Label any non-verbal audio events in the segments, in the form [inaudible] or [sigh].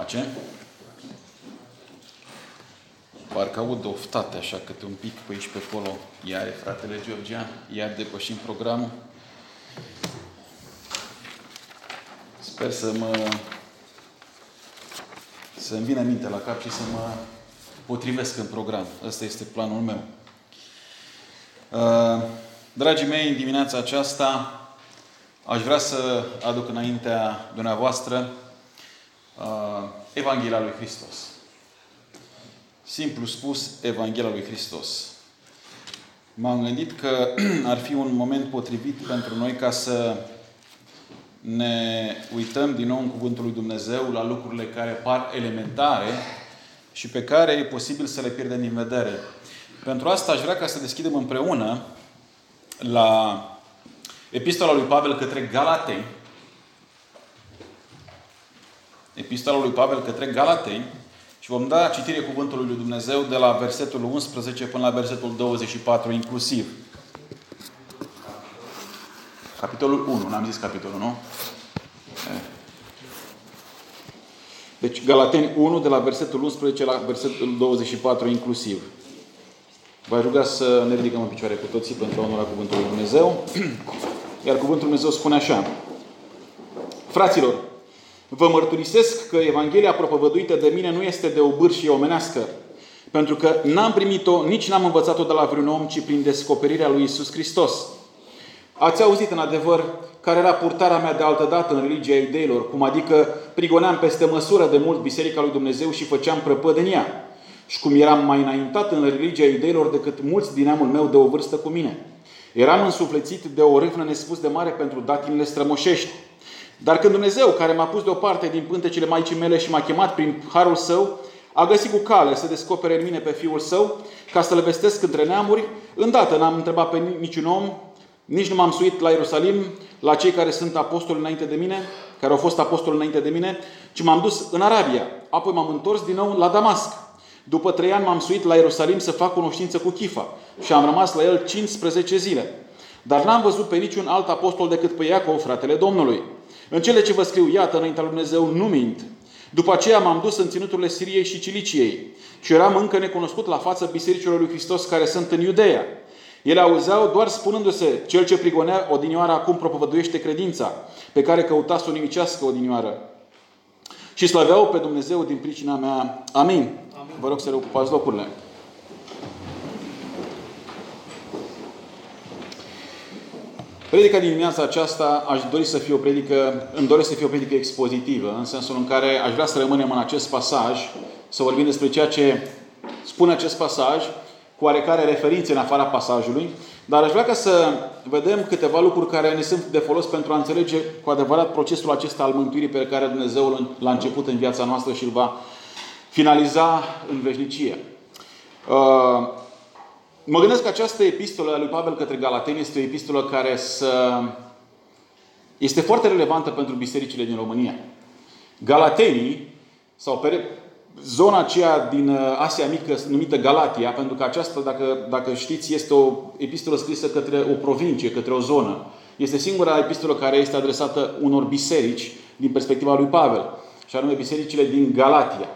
Pace. Parcă aud oftate așa câte un pic pe aici pe acolo. Iar fratele Georgian, iar depășim programul. Sper să mă să-mi vină minte la cap și să mă potrivesc în program. Ăsta este planul meu. Uh, dragii mei, în dimineața aceasta aș vrea să aduc înaintea dumneavoastră uh, Evanghelia lui Hristos. Simplu spus, Evanghelia lui Hristos. M-am gândit că [clears throat] ar fi un moment potrivit pentru noi ca să ne uităm din nou în Cuvântul lui Dumnezeu la lucrurile care par elementare și pe care e posibil să le pierdem din vedere. Pentru asta aș vrea ca să deschidem împreună la Epistola lui Pavel către Galatei. Epistola lui Pavel către Galatei și vom da citire cuvântului lui Dumnezeu de la versetul 11 până la versetul 24 inclusiv. Capitolul 1, n-am zis capitolul, nu? Eh. Deci Galateni 1 de la versetul 11 la versetul 24 inclusiv. Vă ruga să ne ridicăm în picioare cu toții pentru a onora Cuvântul lui Dumnezeu. [clears throat] Iar Cuvântul lui Dumnezeu spune așa. Fraților, vă mărturisesc că Evanghelia propovăduită de mine nu este de o bârșie omenească, pentru că n-am primit-o, nici n-am învățat-o de la vreun om, ci prin descoperirea lui Isus Hristos. Ați auzit în adevăr care era purtarea mea de altă dată în religia iudeilor, cum adică prigoneam peste măsură de mult Biserica lui Dumnezeu și făceam prăpăd în ea. Și cum eram mai înaintat în religia iudeilor decât mulți din neamul meu de o vârstă cu mine. Eram însuflețit de o râvnă nespus de mare pentru datinile strămoșești. Dar când Dumnezeu, care m-a pus deoparte din pântecele Maicii mele și m-a chemat prin harul său, a găsit cu cale să descopere în mine pe Fiul Său, ca să-L vestesc între neamuri, îndată n-am întrebat pe niciun om, nici nu m-am suit la Ierusalim, la cei care sunt apostoli înainte de mine, care au fost apostoli înainte de mine, ci m-am dus în Arabia. Apoi m-am întors din nou la Damasc. După trei ani m-am suit la Ierusalim să fac cunoștință cu Chifa și am rămas la el 15 zile. Dar n-am văzut pe niciun alt apostol decât pe Iacov, fratele Domnului. În cele ce vă scriu, iată, înaintea lui Dumnezeu, nu mint. După aceea m-am dus în ținuturile Siriei și Ciliciei și eram încă necunoscut la fața bisericilor lui Hristos care sunt în Iudeea. Ele auzeau doar spunându-se, cel ce prigonea odinioară acum propovăduiește credința, pe care căuta să o nimicească odinioară. Și slăveau pe Dumnezeu din pricina mea. Amin. Amin. Vă rog să reocupați locurile. Predica din dimineața aceasta aș dori să fie o predică, îmi doresc să fie o predică expozitivă, în sensul în care aș vrea să rămânem în acest pasaj, să vorbim despre ceea ce spune acest pasaj, cu oarecare referințe în afara pasajului, dar aș vrea ca să vedem câteva lucruri care ne sunt de folos pentru a înțelege cu adevărat procesul acesta al mântuirii pe care Dumnezeu l-a început în viața noastră și îl va finaliza în veșnicie. Uh, mă gândesc că această epistolă a lui Pavel către Galateni este o epistolă care să... este foarte relevantă pentru bisericile din România. Galatenii, sau zona aceea din uh, Asia Mică numită Galatia, pentru că aceasta, dacă, dacă știți, este o epistolă scrisă către o provincie, către o zonă. Este singura epistolă care este adresată unor biserici din perspectiva lui Pavel, și anume bisericile din Galatia.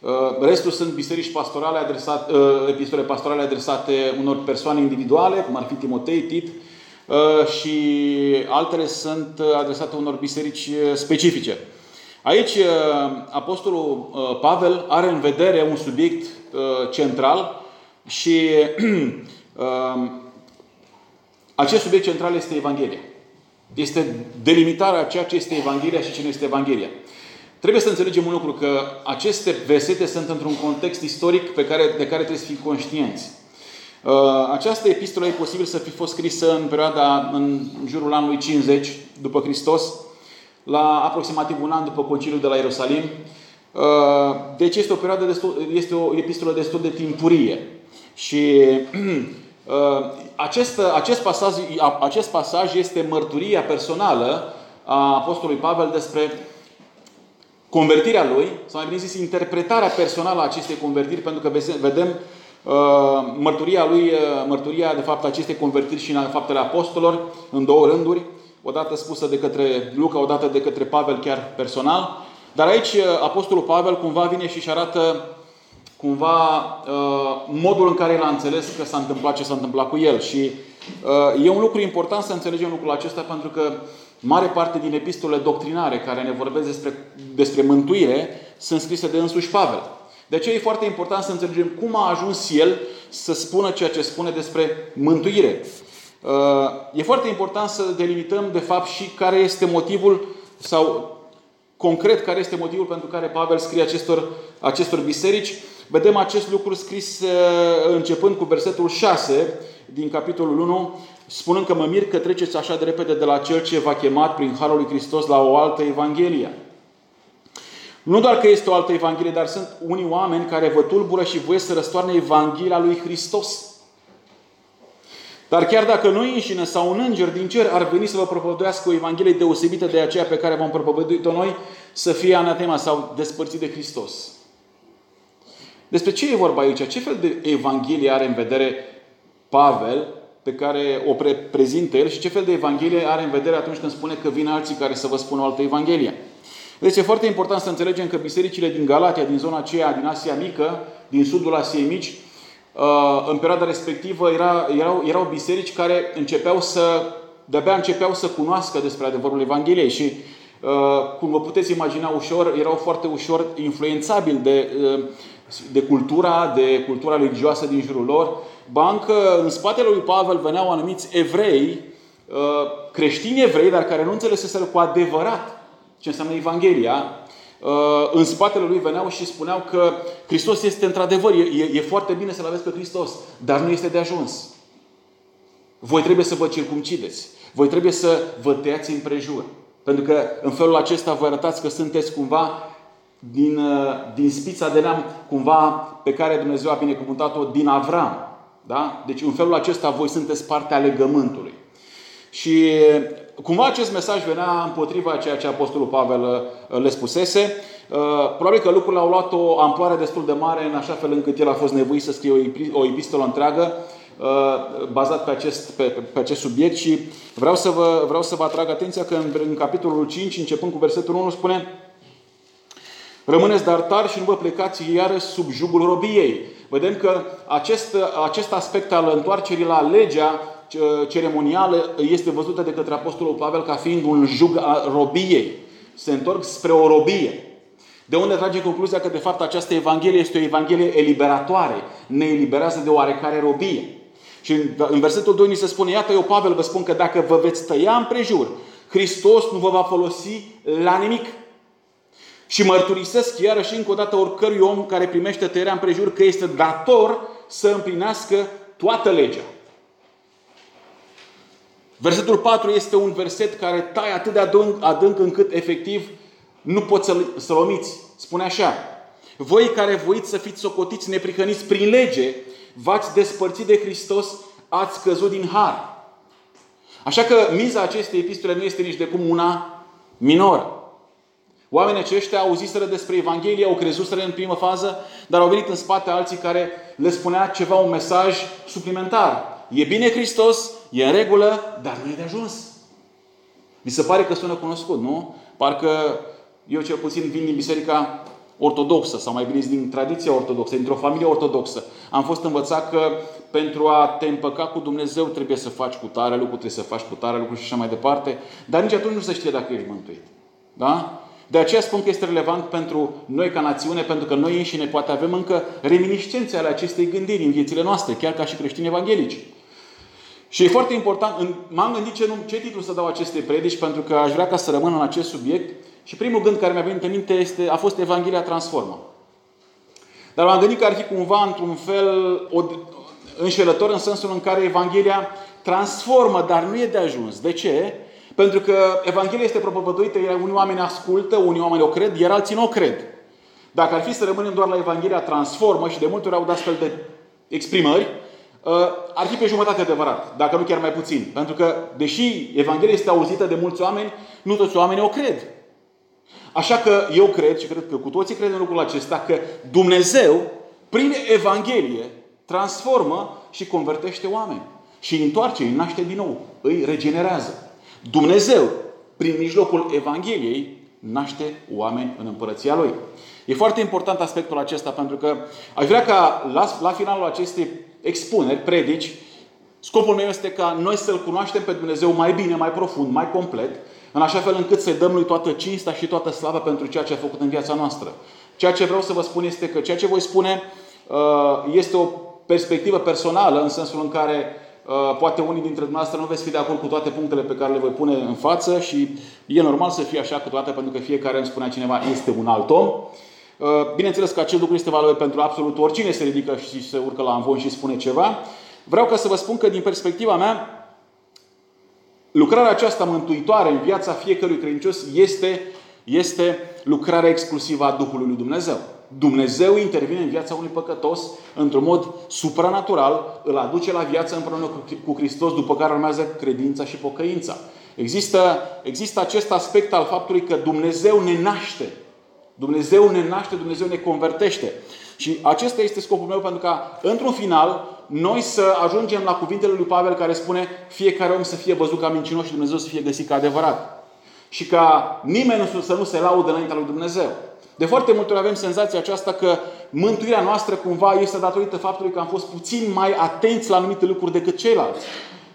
Uh, restul sunt biserici pastorale adresate, uh, epistole pastorale adresate unor persoane individuale, cum ar fi Timotei, Tit, și altele sunt adresate unor biserici specifice. Aici uh, Apostolul uh, Pavel are în vedere un subiect uh, central și [clears throat] um, acest subiect central este Evanghelia. Este delimitarea a ceea ce este Evanghelia și ce nu este Evanghelia. Trebuie să înțelegem un lucru, că aceste versete sunt într-un context istoric pe care, de care trebuie să fim conștienți. Această epistolă e posibil să fi fost scrisă în perioada, în jurul anului 50 după Hristos, la aproximativ un an după conciliul de la Ierusalim. Uh, deci este o perioadă destul, este o epistolă destul de timpurie. Și [clears throat] uh, acest, acest, pasaj, acest pasaj este mărturia personală a Apostolului Pavel despre convertirea lui, sau mai bine zis, interpretarea personală a acestei convertiri, pentru că vedem uh, mărturia lui, mărturia de fapt acestei convertiri și în faptele apostolilor, în două rânduri odată spusă de către Luca, odată de către Pavel chiar personal. Dar aici uh, Apostolul Pavel cumva vine și își arată cumva uh, modul în care el a înțeles că s-a întâmplat ce s-a întâmplat cu el. Și uh, e un lucru important să înțelegem lucrul acesta pentru că mare parte din epistolele doctrinare care ne vorbesc despre, despre mântuire sunt scrise de însuși Pavel. De aceea e foarte important să înțelegem cum a ajuns el să spună ceea ce spune despre mântuire. E foarte important să delimităm, de fapt, și care este motivul sau concret care este motivul pentru care Pavel scrie acestor, acestor biserici. Vedem acest lucru scris începând cu versetul 6 din capitolul 1, spunând că mă mir că treceți așa de repede de la cel ce v-a chemat prin Harul lui Hristos la o altă Evanghelie. Nu doar că este o altă Evanghelie, dar sunt unii oameni care vă tulbură și voie să răstoarne Evanghelia lui Hristos. Dar chiar dacă noi înșine sau un înger din cer ar veni să vă propovăduiască o Evanghelie deosebită de aceea pe care v-am propovăduit-o noi, să fie anatema sau despărțit de Hristos. Despre ce e vorba aici? Ce fel de Evanghelie are în vedere Pavel pe care o pre- prezintă el și ce fel de Evanghelie are în vedere atunci când spune că vin alții care să vă spună o altă Evanghelie? Deci e foarte important să înțelegem că bisericile din Galatia, din zona aceea, din Asia Mică, din sudul Asiei Mici, uh, în perioada respectivă era, erau, erau biserici care începeau să, de-abia începeau să cunoască despre adevărul Evangheliei și uh, cum vă puteți imagina ușor, erau foarte ușor influențabili de, uh, de cultura, de cultura religioasă din jurul lor. Bancă, în spatele lui Pavel veneau anumiți evrei, creștini evrei, dar care nu înțeleseseră cu adevărat ce înseamnă Evanghelia, uh, în spatele lui veneau și spuneau că Hristos este într-adevăr, e, e foarte bine să-L aveți pe Hristos, dar nu este de ajuns. Voi trebuie să vă circumcideți. Voi trebuie să vă tăiați împrejur. Pentru că în felul acesta vă arătați că sunteți cumva din, uh, din spița de neam cumva pe care Dumnezeu a binecuvântat-o din Avram. Da? Deci în felul acesta voi sunteți partea legământului. Și cumva acest mesaj venea împotriva ceea ce Apostolul Pavel uh, le spusese. Uh, probabil că lucrurile au luat o amploare destul de mare, în așa fel încât el a fost nevoit să scrie o epistolă întreagă uh, bazat pe acest, pe, pe acest subiect și vreau să, vă, vreau să vă atrag atenția că în, în capitolul 5, începând cu versetul 1, spune Rămâneți dar tari și nu vă plecați iară sub jugul robiei. Vedem că acest, acest aspect al întoarcerii la legea ceremonială este văzută de către Apostolul Pavel ca fiind un jug a robiei. Se întorc spre o robie. De unde trage concluzia că de fapt această Evanghelie este o Evanghelie eliberatoare. Ne eliberează de oarecare robie. Și în versetul 2 ni se spune, iată eu Pavel vă spun că dacă vă veți tăia împrejur, Hristos nu vă va folosi la nimic. Și mărturisesc iarăși încă o dată oricărui om care primește tăierea împrejur că este dator să împlinească toată legea. Versetul 4 este un verset care taie atât de adânc, adânc încât efectiv nu poți să-l, să omiți. Spune așa. Voi care voiți să fiți socotiți neprihăniți prin lege, v-ați despărțit de Hristos, ați căzut din har. Așa că miza acestei epistole nu este nici de cum una minoră. Oamenii aceștia auziseră despre Evanghelie, au crezuseră în primă fază, dar au venit în spate alții care le spunea ceva, un mesaj suplimentar. E bine Hristos, e în regulă, dar nu e de ajuns. Mi se pare că sună cunoscut, nu? Parcă eu cel puțin vin din biserica ortodoxă, sau mai bine din tradiția ortodoxă, dintr-o familie ortodoxă. Am fost învățat că pentru a te împăca cu Dumnezeu trebuie să faci cu tare lucru, trebuie să faci cu tare lucru și așa mai departe. Dar nici atunci nu se știe dacă ești mântuit. Da? De aceea spun că este relevant pentru noi ca națiune, pentru că noi înșine poate avem încă reminiscențe ale acestei gândiri în viețile noastre, chiar ca și creștini evanghelici. Și e foarte important, m-am gândit ce, nu, ce titlu să dau acestei predici, pentru că aș vrea ca să rămân în acest subiect. Și primul gând care mi-a venit în minte este, a fost Evanghelia Transformă. Dar m-am gândit că ar fi cumva, într-un fel, o, înșelător în sensul în care Evanghelia transformă, dar nu e de ajuns. De ce? Pentru că Evanghelia este propovăduită, unii oameni ascultă, unii oameni o cred, iar alții nu o cred. Dacă ar fi să rămânem doar la Evanghelia transformă și de multe ori au astfel de exprimări, ă, ar fi pe jumătate adevărat, dacă nu chiar mai puțin. Pentru că, deși Evanghelia este auzită de mulți oameni, nu toți oamenii o cred. Așa că eu cred și cred că cu toții credem lucrul acesta că Dumnezeu, prin Evanghelie, transformă și convertește oameni. Și îi întoarce, îi naște din nou, îi regenerează. Dumnezeu, prin mijlocul Evangheliei, naște oameni în împărăția Lui. E foarte important aspectul acesta pentru că aș vrea ca la, la finalul acestei expuneri, predici, scopul meu este ca noi să-L cunoaștem pe Dumnezeu mai bine, mai profund, mai complet, în așa fel încât să-i dăm Lui toată cinsta și toată slava pentru ceea ce a făcut în viața noastră. Ceea ce vreau să vă spun este că ceea ce voi spune uh, este o perspectivă personală, în sensul în care uh, poate unii dintre dumneavoastră nu veți fi de acord cu toate punctele pe care le voi pune în față și e normal să fie așa câteodată pentru că fiecare, îmi spunea cineva, este un alt om. Uh, bineînțeles că acest lucru este valabil pentru absolut oricine se ridică și se urcă la învon și spune ceva. Vreau ca să vă spun că din perspectiva mea, lucrarea aceasta mântuitoare în viața fiecărui credincios este, este lucrarea exclusivă a Duhului lui Dumnezeu. Dumnezeu intervine în viața unui păcătos într-un mod supranatural, îl aduce la viață împreună cu Hristos, după care urmează credința și pocăința. Există, există acest aspect al faptului că Dumnezeu ne naște. Dumnezeu ne naște, Dumnezeu ne convertește. Și acesta este scopul meu pentru ca, într-un final, noi să ajungem la cuvintele lui Pavel care spune fiecare om să fie văzut ca mincinos și Dumnezeu să fie găsit ca adevărat. Și ca nimeni să nu se laudă înaintea lui Dumnezeu. De foarte multe ori avem senzația aceasta că mântuirea noastră cumva este datorită faptului că am fost puțin mai atenți la anumite lucruri decât ceilalți.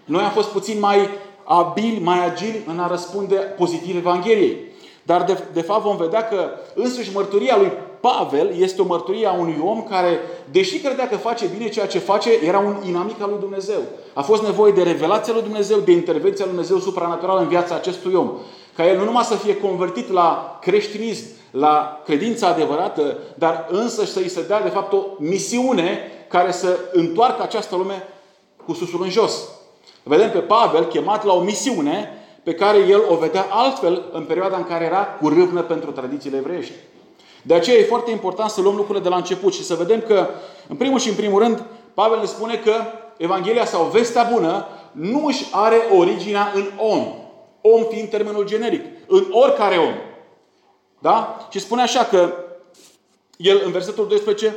Noi am fost puțin mai abili, mai agili în a răspunde pozitiv Evangheliei. Dar de, de fapt vom vedea că însuși mărturia lui Pavel este o mărturie a unui om care, deși credea că face bine ceea ce face, era un inamic al lui Dumnezeu. A fost nevoie de revelația lui Dumnezeu, de intervenția lui Dumnezeu supranatural în viața acestui om. Ca el nu numai să fie convertit la creștinism, la credința adevărată, dar însă să îi se dea de fapt o misiune care să întoarcă această lume cu susul în jos. Vedem pe Pavel chemat la o misiune pe care el o vedea altfel în perioada în care era cu râvnă pentru tradițiile evreiești. De aceea e foarte important să luăm lucrurile de la început și să vedem că, în primul și în primul rând, Pavel ne spune că Evanghelia sau vestea bună nu își are originea în om. Om fiind termenul generic. În oricare om. Da? Și spune așa că el în versetul 12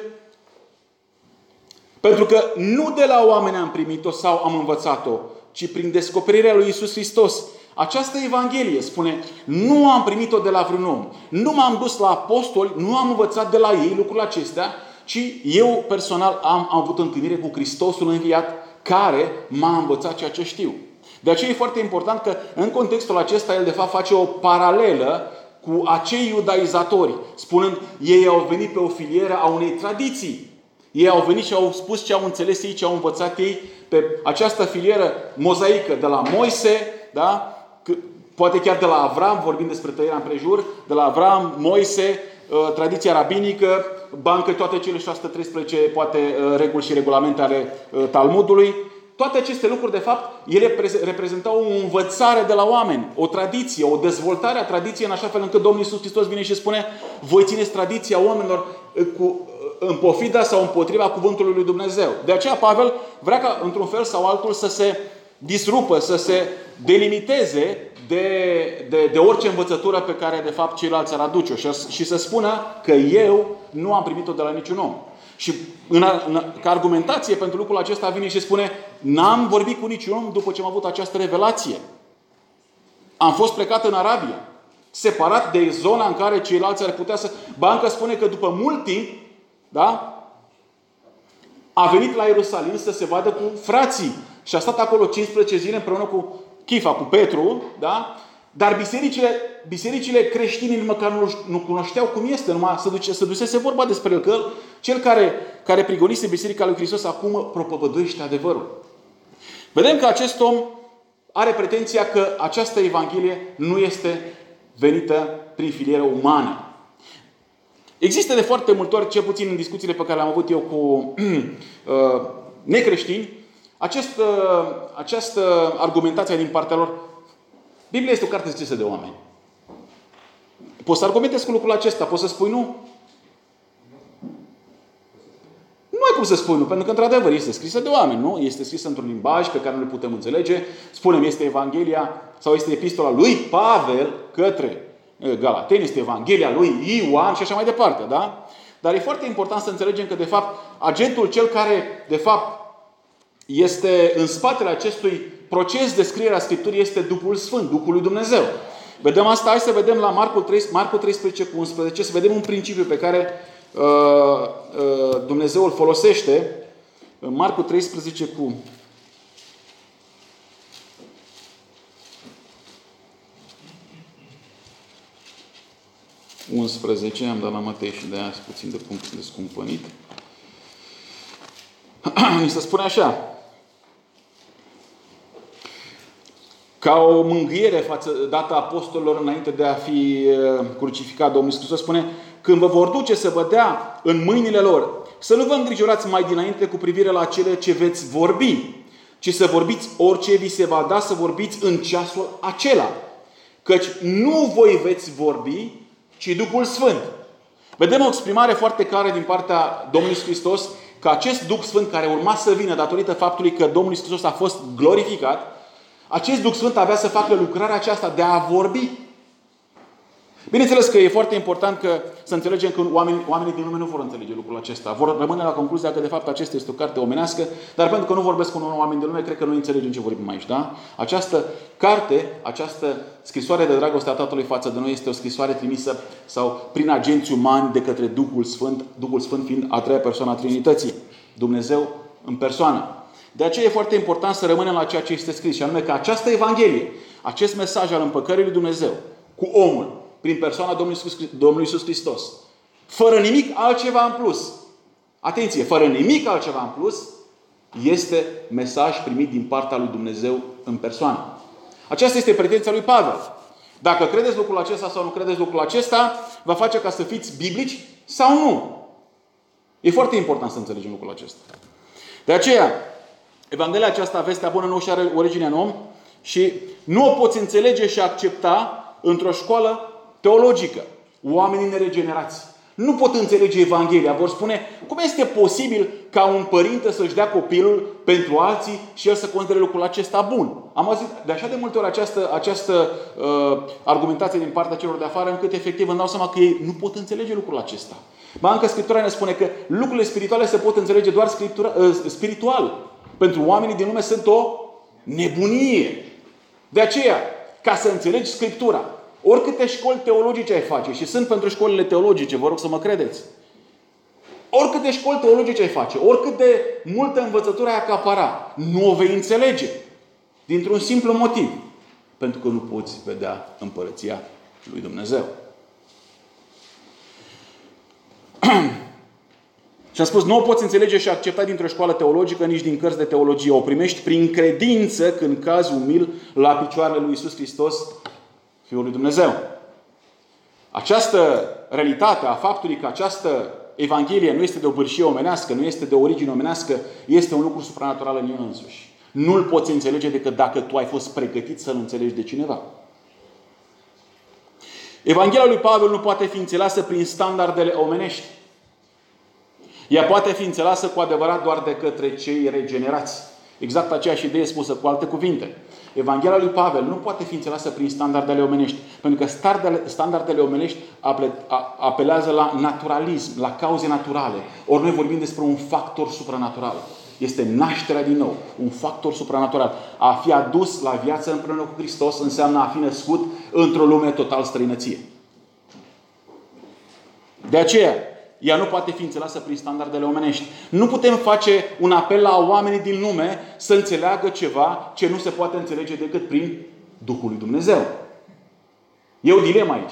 pentru că nu de la oameni am primit-o sau am învățat-o, ci prin descoperirea lui Isus Hristos. Această Evanghelie spune, nu am primit-o de la vreun om. Nu m-am dus la apostoli, nu am învățat de la ei lucrurile acestea, ci eu personal am, am avut întâlnire cu Hristosul înviat care m-a învățat ceea ce știu. De aceea e foarte important că în contextul acesta el de fapt face o paralelă cu acei iudaizatori, spunând, ei au venit pe o filieră a unei tradiții. Ei au venit și au spus ce au înțeles ei, ce au învățat ei pe această filieră mozaică de la Moise, da? poate chiar de la Avram, vorbim despre tăierea împrejur, de la Avram, Moise, uh, tradiția rabinică, bancă toate cele 613 poate uh, reguli și regulamente ale uh, Talmudului. Toate aceste lucruri, de fapt, ele reprezentau o învățare de la oameni, o tradiție, o dezvoltare a tradiției în așa fel încât Domnul Iisus Hristos vine și spune voi țineți tradiția oamenilor cu, în pofida sau împotriva cuvântului lui Dumnezeu. De aceea Pavel vrea ca într-un fel sau altul să se disrupă, să se delimiteze de, de, de orice învățătură pe care de fapt ceilalți ar aduce-o și, și să spună că eu nu am primit-o de la niciun om. Și în, în, ca argumentație pentru lucrul acesta vine și spune n-am vorbit cu niciun om după ce am avut această revelație. Am fost plecat în Arabia, separat de zona în care ceilalți ar putea să... Banca spune că după mult timp, da? A venit la Ierusalim să se vadă cu frații. Și a stat acolo 15 zile împreună cu Chifa, cu Petru, da? Dar bisericile, bisericile creștine nici măcar nu, nu cunoșteau cum este, numai să, duce, să dusese vorba despre el, că cel care, care prigonise Biserica lui Hristos acum propovăduiește adevărul. Vedem că acest om are pretenția că această Evanghelie nu este venită prin filieră umană. Există de foarte multe ori, cel puțin în discuțiile pe care le-am avut eu cu [clears throat] uh, necreștini, acest, uh, această argumentație din partea lor, Biblia este o carte scrisă de oameni. Poți să argumentezi cu lucrul acesta, poți să spui nu. Nu ai cum să spui nu, pentru că într-adevăr este scrisă de oameni, nu? Este scrisă într-un limbaj pe care nu le putem înțelege. Spunem, este Evanghelia sau este epistola lui Pavel către uh, Galateni, este Evanghelia lui Ioan și așa mai departe, da? Dar e foarte important să înțelegem că, de fapt, agentul cel care, de fapt, este în spatele acestui proces de scriere a Scripturii este Duhul Sfânt, Duhul lui Dumnezeu. Vedem asta, hai să vedem la Marcul, 3, Marcul 13 cu 11, să vedem un principiu pe care uh, uh, Dumnezeu îl folosește. În Marcul 13 cu 11, am dat la Matei și de aia puțin de descumpănit. [clears throat] Mi se spune așa. Ca o mângâiere față, dată apostolilor înainte de a fi crucificat Domnul Iisus, spune când vă vor duce să vă dea în mâinile lor, să nu vă îngrijorați mai dinainte cu privire la cele ce veți vorbi, ci să vorbiți orice vi se va da să vorbiți în ceasul acela. Căci nu voi veți vorbi, ci Duhul Sfânt. Vedem o exprimare foarte clară din partea Domnului Hristos că acest Duh Sfânt care urma să vină datorită faptului că Domnul Hristos a fost glorificat, acest Duh Sfânt avea să facă lucrarea aceasta de a vorbi. Bineînțeles că e foarte important că să înțelegem că oamenii, oamenii din lume nu vor înțelege lucrul acesta. Vor rămâne la concluzia că de fapt acesta este o carte omenească, dar pentru că nu vorbesc cu oameni din lume, cred că nu înțelegem ce vorbim aici. Da? Această carte, această scrisoare de dragoste a Tatălui față de noi este o scrisoare trimisă sau prin agenți umani de către Duhul Sfânt, Duhul Sfânt fiind a treia persoană a Trinității. Dumnezeu în persoană. De aceea e foarte important să rămânem la ceea ce este scris, și anume că această Evanghelie, acest mesaj al împăcării lui Dumnezeu cu omul, prin persoana Domnului Iisus, Domnului Iisus Hristos. Fără nimic altceva în plus. Atenție, fără nimic altceva în plus, este mesaj primit din partea lui Dumnezeu în persoană. Aceasta este pretenția lui Pavel. Dacă credeți lucrul acesta sau nu credeți lucrul acesta, va face ca să fiți biblici sau nu. E foarte important să înțelegem lucrul acesta. De aceea, Evanghelia aceasta, vestea bună, nu și are origine în om și nu o poți înțelege și accepta într-o școală teologică. Oamenii neregenerați. Nu pot înțelege Evanghelia. Vor spune, cum este posibil ca un părinte să-și dea copilul pentru alții și el să considere lucrul acesta bun? Am auzit de așa de multe ori această, această uh, argumentație din partea celor de afară, încât efectiv îmi dau seama că ei nu pot înțelege lucrul acesta. Ba încă Scriptura ne spune că lucrurile spirituale se pot înțelege doar scriptura, uh, spiritual. Pentru oamenii din lume sunt o nebunie. De aceea, ca să înțelegi Scriptura, Oricâte școli teologice ai face, și sunt pentru școlile teologice, vă rog să mă credeți. Oricâte școli teologice ai face, oricât de multă învățătură ai acapara, nu o vei înțelege. Dintr-un simplu motiv. Pentru că nu poți vedea împărăția lui Dumnezeu. [clears throat] și am spus, nu o poți înțelege și accepta dintr-o școală teologică, nici din cărți de teologie. O primești prin credință când cazi umil la picioarele lui Isus Hristos Fiul lui Dumnezeu. Această realitate a faptului că această Evanghelie nu este de o bârșie omenească, nu este de origine omenească, este un lucru supranatural în el însuși. Nu-l poți înțelege decât dacă tu ai fost pregătit să-l înțelegi de cineva. Evanghelia lui Pavel nu poate fi înțeleasă prin standardele omenești. Ea poate fi înțeleasă cu adevărat doar de către cei regenerați. Exact aceeași idee spusă cu alte cuvinte. Evanghelia lui Pavel nu poate fi înțeleasă prin standardele omenești, pentru că standardele, standardele omenești apelează la naturalism, la cauze naturale. Ori noi vorbim despre un factor supranatural. Este nașterea din nou, un factor supranatural. A fi adus la viață împreună cu Hristos înseamnă a fi născut într-o lume total străinăție. De aceea, ea nu poate fi înțeleasă prin standardele omenești. Nu putem face un apel la oamenii din lume să înțeleagă ceva ce nu se poate înțelege decât prin Duhul lui Dumnezeu. E o dilemă aici.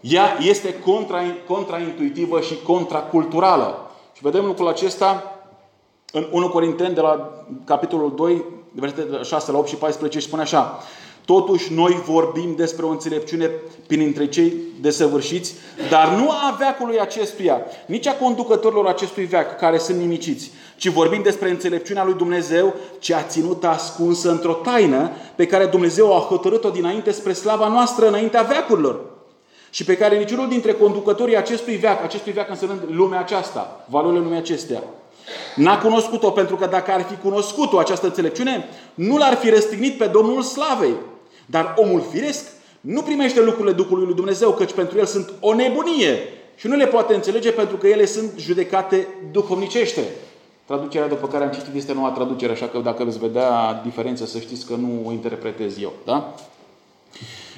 Ea este contra, contraintuitivă și contraculturală. Și vedem lucrul acesta în 1 Corinteni de la capitolul 2, versetele 6 la 8 și 14 și spune așa. Totuși, noi vorbim despre o înțelepciune printre cei desăvârșiți, dar nu a veacului acestuia, nici a conducătorilor acestui veac, care sunt nimiciți, ci vorbim despre înțelepciunea lui Dumnezeu, ce a ținut ascunsă într-o taină pe care Dumnezeu a hotărât-o dinainte spre slava noastră înaintea veacurilor. Și pe care niciunul dintre conducătorii acestui veac, acestui veac însemnând lumea aceasta, valorile lumii acestea, N-a cunoscut-o pentru că dacă ar fi cunoscut-o această înțelepciune, nu l-ar fi răstignit pe Domnul Slavei. Dar omul firesc nu primește lucrurile Duhului lui Dumnezeu, căci pentru el sunt o nebunie și nu le poate înțelege pentru că ele sunt judecate duhovnicește. Traducerea după care am citit este noua traducere, așa că dacă veți vedea diferențe, să știți că nu o interpretez eu. Da?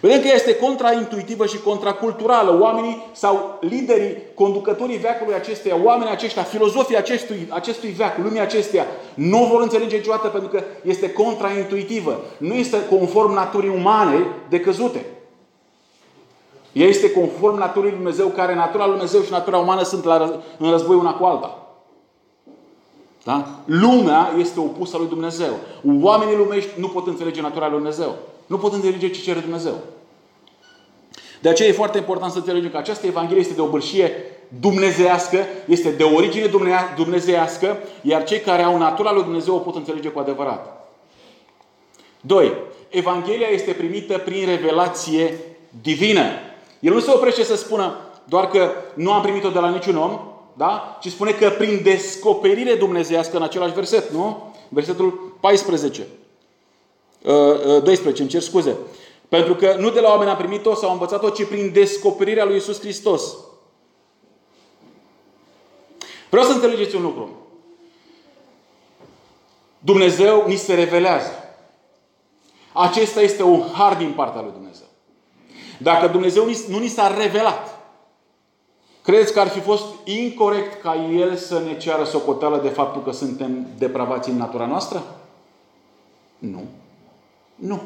Vedem că este contraintuitivă și contraculturală. Oamenii sau liderii, conducătorii veacului acesteia, oamenii aceștia, filozofii acestui, acestui veac, lumii acesteia, nu vor înțelege niciodată pentru că este contraintuitivă. Nu este conform naturii umane de căzute. Ea este conform naturii Lui Dumnezeu, care natura Lui Dumnezeu și natura umană sunt la, în război una cu alta. Da? Lumea este opusă lui Dumnezeu. Oamenii lumești nu pot înțelege natura lui Dumnezeu. Nu pot înțelege ce cere Dumnezeu. De aceea e foarte important să înțelegem că această Evanghelie este de o bârșie dumnezească, este de origine dumnezească, iar cei care au natura lui Dumnezeu o pot înțelege cu adevărat. 2. Evanghelia este primită prin revelație divină. El nu se oprește să spună doar că nu am primit-o de la niciun om, da? ci spune că prin descoperire dumnezească în același verset, nu? Versetul 14. 12, uh, uh, îmi cer scuze. Pentru că nu de la oameni am primit-o sau am învățat-o, ci prin descoperirea lui Isus Hristos. Vreau să înțelegeți un lucru. Dumnezeu ni se revelează. Acesta este un har din partea lui Dumnezeu. Dacă Dumnezeu nu ni s-a revelat, credeți că ar fi fost incorrect ca El să ne ceară socoteală de faptul că suntem depravați în natura noastră? Nu. Nu.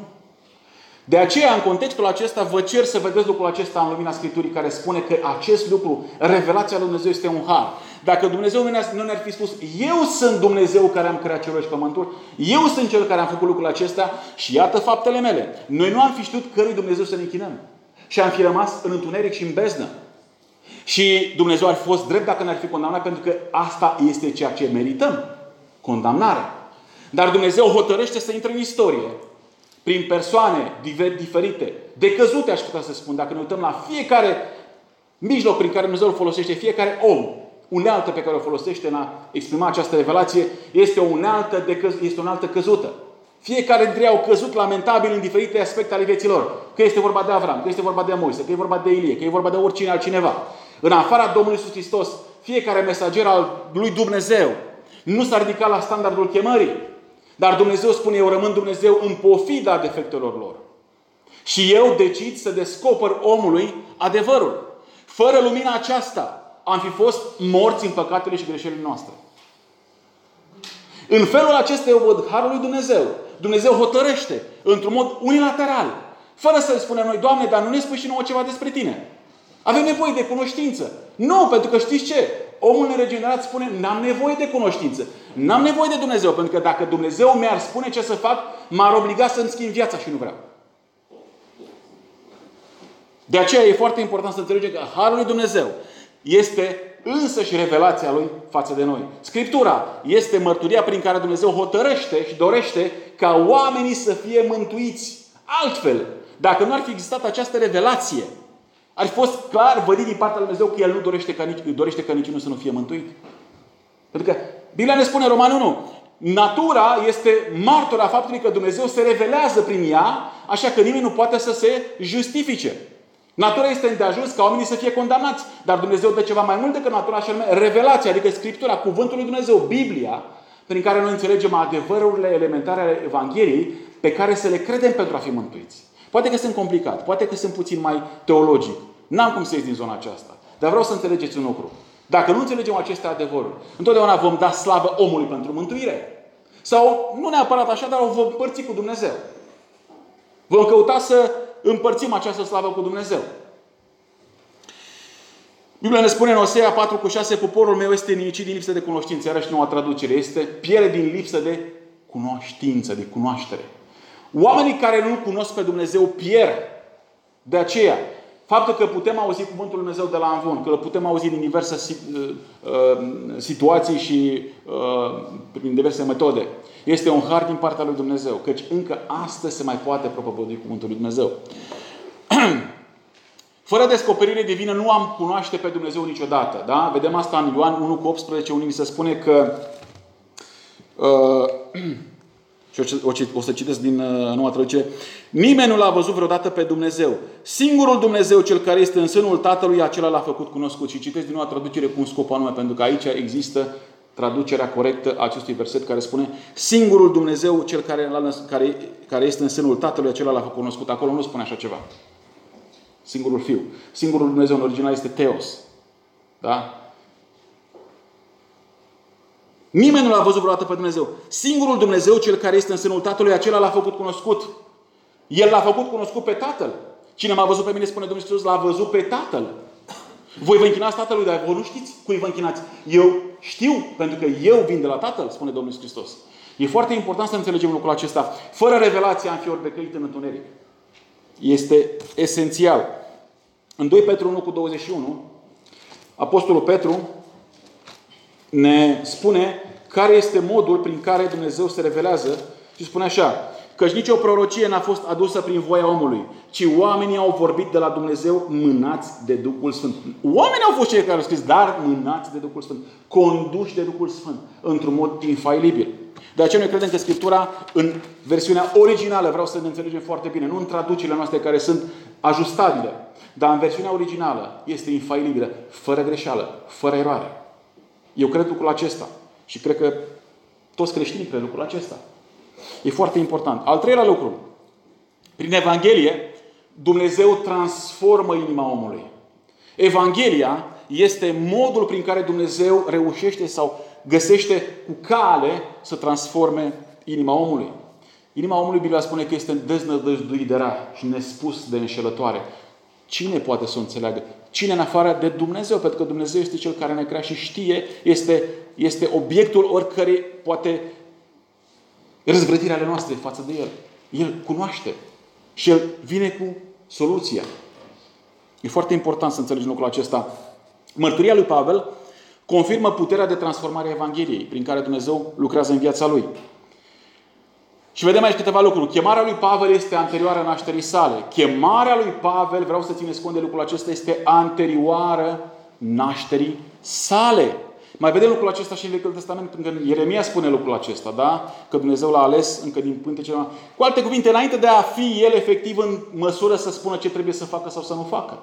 De aceea, în contextul acesta, vă cer să vedeți lucrul acesta în lumina Scripturii care spune că acest lucru, revelația lui Dumnezeu este un har. Dacă Dumnezeu nu ne-ar fi spus, eu sunt Dumnezeu care am creat cerul și pământul, eu sunt cel care am făcut lucrul acesta și iată faptele mele. Noi nu am fi știut cărui Dumnezeu să ne închinăm. Și am fi rămas în întuneric și în beznă. Și Dumnezeu ar fi fost drept dacă ne-ar fi condamnat, pentru că asta este ceea ce merităm. Condamnare. Dar Dumnezeu hotărăște să intre în istorie prin persoane diferite, decăzute aș putea să spun, dacă ne uităm la fiecare mijloc prin care Dumnezeu îl folosește, fiecare om, unealtă pe care o folosește în a exprima această revelație, este o unealtă, de căz- este o unealtă căzută. Fiecare dintre ei au căzut lamentabil în diferite aspecte ale vieții lor. Că este vorba de Avram, că este vorba de Moise, că e vorba de Ilie, că e vorba de oricine altcineva. În afara Domnului Iisus Hristos, fiecare mesager al lui Dumnezeu nu s-a ridicat la standardul chemării. Dar Dumnezeu spune, eu rămân Dumnezeu în pofida defectelor lor. Și eu decid să descoper omului adevărul. Fără lumina aceasta am fi fost morți în păcatele și greșelile noastre. În felul acesta eu văd Harul lui Dumnezeu. Dumnezeu hotărăște într-un mod unilateral. Fără să spunem noi, Doamne, dar nu ne spui și nouă ceva despre Tine. Avem nevoie de cunoștință. Nu, pentru că știți ce? Omul neregenerat spune, n-am nevoie de cunoștință. N-am nevoie de Dumnezeu, pentru că dacă Dumnezeu mi-ar spune ce să fac, m-ar obliga să-mi schimb viața și nu vreau. De aceea e foarte important să înțelegem că Harul lui Dumnezeu este însă și revelația Lui față de noi. Scriptura este mărturia prin care Dumnezeu hotărăște și dorește ca oamenii să fie mântuiți. Altfel, dacă nu ar fi existat această revelație, ar fi fost clar vădit din partea lui Dumnezeu că El nu dorește ca, nici, dorește ca niciunul să nu fie mântuit. Pentru că Biblia ne spune în Roman 1, natura este martora faptului că Dumnezeu se revelează prin ea, așa că nimeni nu poate să se justifice. Natura este ajuns ca oamenii să fie condamnați. Dar Dumnezeu dă ceva mai mult decât natura, și anume revelația, adică Scriptura, Cuvântul lui Dumnezeu, Biblia, prin care noi înțelegem adevărurile elementare ale Evangheliei pe care să le credem pentru a fi mântuiți. Poate că sunt complicat, poate că sunt puțin mai teologic. N-am cum să ies din zona aceasta. Dar vreau să înțelegeți un lucru. Dacă nu înțelegem aceste adevăruri, întotdeauna vom da slavă omului pentru mântuire. Sau, nu neapărat așa, dar o vom împărți cu Dumnezeu. Vom căuta să împărțim această slavă cu Dumnezeu. Biblia ne spune în Osea 4 cu 6, poporul meu este nimicit din lipsă de cunoștință. Iarăși noua traducere este pierde din lipsă de cunoștință, de cunoaștere. Oamenii care nu cunosc pe Dumnezeu pierd. De aceea, faptul că putem auzi Cuvântul Lui Dumnezeu de la Anvon, că îl putem auzi din diverse uh, uh, situații și uh, prin diverse metode, este un har din partea lui Dumnezeu. Căci încă astăzi se mai poate propovădui Cuvântul Lui Dumnezeu. [clears throat] Fără descoperire divină nu am cunoaște pe Dumnezeu niciodată. Da? Vedem asta în Ioan 1 cu 18, unde se spune că uh, [clears throat] și o, să citesc din uh, noua traducere. Nimeni nu l-a văzut vreodată pe Dumnezeu. Singurul Dumnezeu, cel care este în sânul Tatălui, acela l-a făcut cunoscut. Și citesc din noua traducere cu un scop anume, pentru că aici există traducerea corectă a acestui verset care spune singurul Dumnezeu, cel care, care, care este în sânul Tatălui, acela l-a făcut cunoscut. Acolo nu spune așa ceva. Singurul Fiu. Singurul Dumnezeu în original este Teos. Da? Nimeni nu l-a văzut vreodată pe Dumnezeu. Singurul Dumnezeu, cel care este în sânul Tatălui, acela l-a făcut cunoscut. El l-a făcut cunoscut pe Tatăl. Cine m-a văzut pe mine, spune Domnul Iisus, l-a văzut pe Tatăl. Voi vă închinați Tatălui, dar voi nu știți cui vă închinați. Eu știu, pentru că eu vin de la Tatăl, spune Domnul Iisus Hristos. E foarte important să înțelegem lucrul acesta. Fără revelație am fi ori decăit în întuneric. Este esențial. În 2 Petru 1 cu 21, Apostolul Petru ne spune care este modul prin care Dumnezeu se revelează și spune așa, Căci nicio prorocie n-a fost adusă prin voia omului, ci oamenii au vorbit de la Dumnezeu mânați de Duhul Sfânt. Oamenii au fost cei care au scris, dar mânați de Duhul Sfânt, conduși de Duhul Sfânt, într-un mod infailibil. De aceea noi credem că Scriptura, în versiunea originală, vreau să ne înțelegem foarte bine, nu în traducerile noastre care sunt ajustabile, dar în versiunea originală este infailibilă, fără greșeală, fără eroare. Eu cred lucrul acesta și cred că toți creștinii cred lucrul acesta. E foarte important. Al treilea lucru. Prin Evanghelie, Dumnezeu transformă inima omului. Evanghelia este modul prin care Dumnezeu reușește sau găsește cu cale să transforme inima omului. Inima omului, Biblia spune că este deznădăjduit de rar și nespus de înșelătoare. Cine poate să o înțeleagă? Cine în afară de Dumnezeu? Pentru că Dumnezeu este Cel care ne crea și știe, este, este obiectul oricărei poate răzvrătirea ale noastre față de El. El cunoaște și El vine cu soluția. E foarte important să înțelegem lucrul acesta. Mărturia lui Pavel confirmă puterea de transformare a Evangheliei, prin care Dumnezeu lucrează în viața lui. Și vedem aici câteva lucruri. Chemarea lui Pavel este anterioară nașterii sale. Chemarea lui Pavel, vreau să țineți cont de lucrul acesta, este anterioară nașterii sale. Mai vedem lucrul acesta și în Vechiul Testament, când Ieremia spune lucrul acesta, da? Că Dumnezeu l-a ales încă din pântecele Cu alte cuvinte, înainte de a fi el efectiv în măsură să spună ce trebuie să facă sau să nu facă.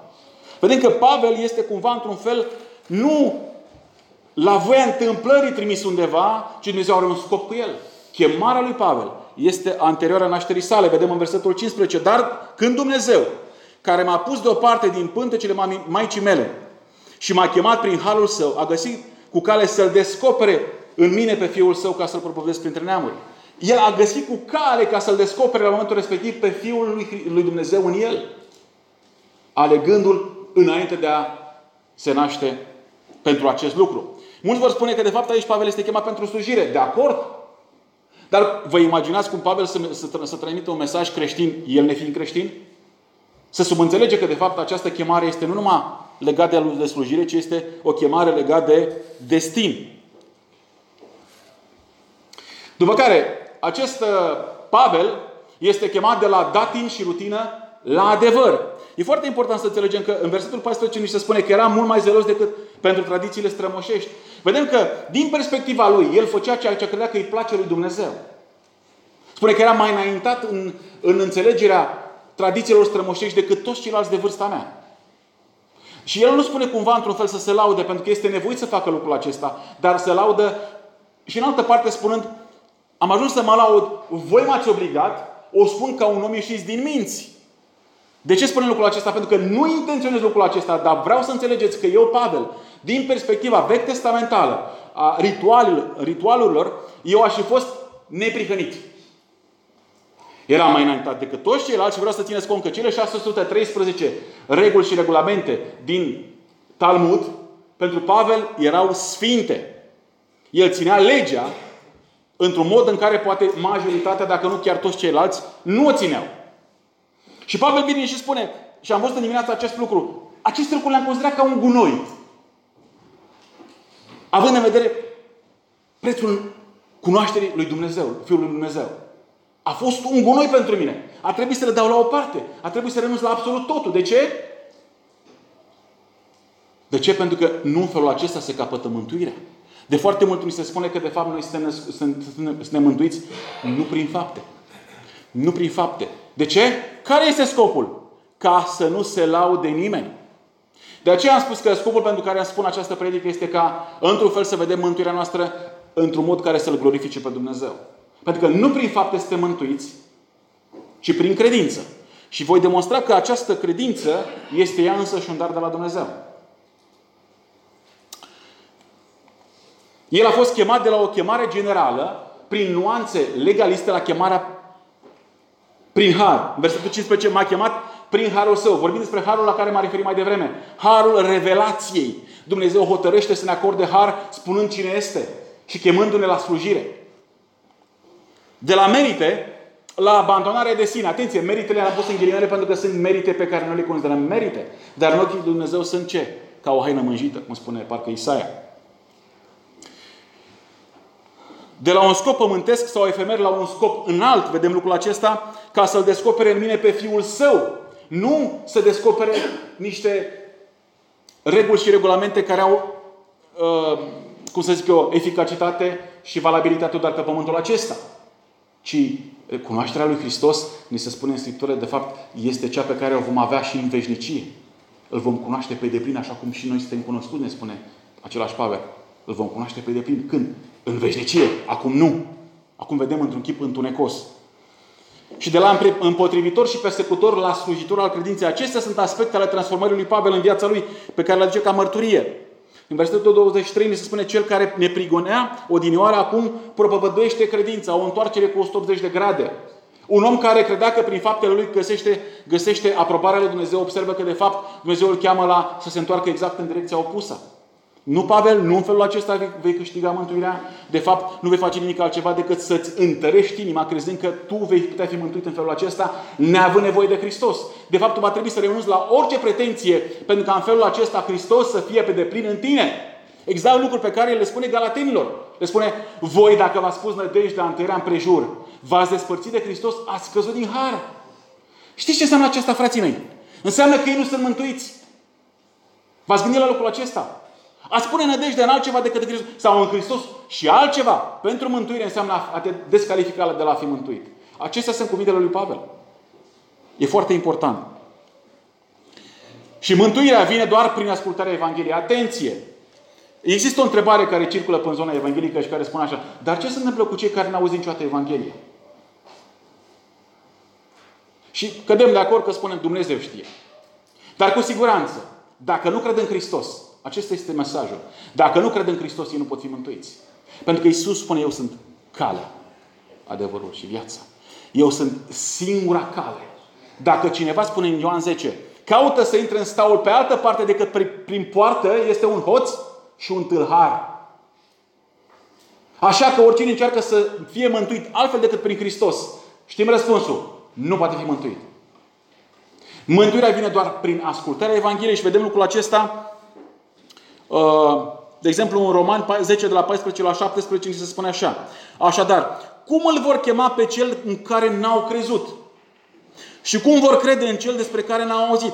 Vedem că Pavel este cumva într-un fel nu la voia întâmplării trimis undeva, ci Dumnezeu are un scop cu el. Chemarea lui Pavel este anterioară nașterii sale. Vedem în versetul 15. Dar când Dumnezeu, care m-a pus deoparte din pântecele Maicii mele și m-a chemat prin halul său, a găsit cu cale să-L descopere în mine pe Fiul Său ca să-L propovădesc printre neamuri. El a găsit cu cale ca să-L descopere la momentul respectiv pe Fiul lui, lui Dumnezeu în El. Alegându-L înainte de a se naște pentru acest lucru. Mulți vor spune că de fapt aici Pavel este chemat pentru slujire. De acord? Dar vă imaginați cum Pavel să, să, să transmită un mesaj creștin, el nefiind creștin? Să subînțelege că de fapt această chemare este nu numai legată de slujire, ci este o chemare legată de destin. După care, acest uh, Pavel este chemat de la datin și rutină la adevăr. E foarte important să înțelegem că în versetul 14 ni se spune că era mult mai zelos decât pentru tradițiile strămoșești. Vedem că, din perspectiva lui, el făcea ceea ce credea că îi place lui Dumnezeu. Spune că era mai înaintat în, în înțelegerea tradițiilor strămoșești decât toți ceilalți de vârsta mea. Și el nu spune cumva într-un fel să se laude, pentru că este nevoit să facă lucrul acesta, dar se laudă și în altă parte spunând, am ajuns să mă laud, voi m-ați obligat, o spun ca un om ieșit din minți. De ce spune lucrul acesta? Pentru că nu intenționez lucrul acesta, dar vreau să înțelegeți că eu, Pavel, din perspectiva vechi testamentală a ritualurilor, eu aș fi fost neprihănit. Era mai înaintat decât toți ceilalți și vreau să țineți cont că cele 613 reguli și regulamente din Talmud, pentru Pavel erau sfinte. El ținea legea într-un mod în care poate majoritatea, dacă nu chiar toți ceilalți, nu o țineau. Și Pavel vine și spune, și am văzut în dimineața acest lucru, aceste lucruri le-am considerat ca un gunoi. Având în vedere prețul cunoașterii lui Dumnezeu, Fiul lui Dumnezeu. A fost un gunoi pentru mine. A trebuit să le dau la o parte. A trebuit să renunț la absolut totul. De ce? De ce? Pentru că nu în felul acesta se capătă mântuirea. De foarte mult mi se spune că de fapt noi suntem, suntem, suntem mântuiți nu prin fapte. Nu prin fapte. De ce? Care este scopul? Ca să nu se laude nimeni. De aceea am spus că scopul pentru care am spun această predică este ca, într-un fel, să vedem mântuirea noastră într-un mod care să-L glorifice pe Dumnezeu. Pentru că nu prin fapte suntem mântuiți, ci prin credință. Și voi demonstra că această credință este ea însă și un dar de la Dumnezeu. El a fost chemat de la o chemare generală, prin nuanțe legaliste, la chemarea prin har. În versetul 15 m-a chemat prin harul său. Vorbim despre harul la care m-a referit mai devreme. Harul revelației. Dumnezeu hotărăște să ne acorde har spunând cine este și chemându-ne la slujire. De la merite la abandonarea de sine. Atenție, meritele le-am pus în ghilimele pentru că sunt merite pe care noi le considerăm merite. Dar în ochii lui Dumnezeu sunt ce? Ca o haină mânjită, cum spune parcă Isaia. De la un scop pământesc sau efemer la un scop înalt, vedem lucrul acesta, ca să-L descopere în mine pe Fiul Său. Nu să descopere niște reguli și regulamente care au, uh, cum să zic eu, eficacitate și valabilitate doar pe pământul acesta. Ci cunoașterea lui Hristos, ni se spune în Scriptură, de fapt, este cea pe care o vom avea și în veșnicie. Îl vom cunoaște pe deplin, așa cum și noi suntem cunoscuți, ne spune același Pavel. Îl vom cunoaște pe deplin. Când? În veșnicie. Acum nu. Acum vedem într-un chip întunecos. Și de la împotrivitor și persecutor la slujitor al credinței. Acestea sunt aspecte ale transformării lui Pavel în viața lui, pe care le aduce ca mărturie. În versetul 23 ne se spune cel care ne prigonea odinioară acum propovăduiește credința, o întoarcere cu 180 de grade. Un om care credea că prin faptele lui găsește, găsește aprobarea lui Dumnezeu, observă că de fapt Dumnezeu îl cheamă la să se întoarcă exact în direcția opusă. Nu, Pavel, nu în felul acesta vei câștiga mântuirea. De fapt, nu vei face nimic altceva decât să-ți întărești inima, crezând că tu vei putea fi mântuit în felul acesta, neavând nevoie de Hristos. De fapt, tu va trebui să renunți la orice pretenție, pentru ca în felul acesta Hristos să fie pe deplin în tine. Exact lucruri pe care le spune Galatenilor. Le spune, voi dacă v-ați spus nădejdea întărea prejur, v-ați despărțit de Hristos, ați scăzut din har. Știți ce înseamnă aceasta, frații mei? Înseamnă că ei nu sunt mântuiți. V-ați gândit la lucrul acesta? A spune nădejde în altceva decât în Hristos sau în Hristos și altceva pentru mântuire înseamnă a te descalifica de la a fi mântuit. Acestea sunt cuvintele lui Pavel. E foarte important. Și mântuirea vine doar prin ascultarea Evangheliei. Atenție! Există o întrebare care circulă pe zona evanghelică și care spune așa, dar ce se întâmplă cu cei care n-au auzit niciodată Evanghelie? Și cădem de acord că spunem Dumnezeu știe. Dar cu siguranță, dacă nu cred în Hristos, acesta este mesajul. Dacă nu cred în Hristos, ei nu pot fi mântuiți. Pentru că Isus spune, eu sunt calea, adevărul și viața. Eu sunt singura cale. Dacă cineva spune în Ioan 10, caută să intre în staul pe altă parte decât prin poartă, este un hoț și un tâlhar. Așa că oricine încearcă să fie mântuit altfel decât prin Hristos, știm răspunsul, nu poate fi mântuit. Mântuirea vine doar prin ascultarea Evangheliei și vedem lucrul acesta Uh, de exemplu, în Roman 10 de la 14 la 17 ni se spune așa. Așadar, cum îl vor chema pe cel în care n-au crezut? Și cum vor crede în cel despre care n-au auzit?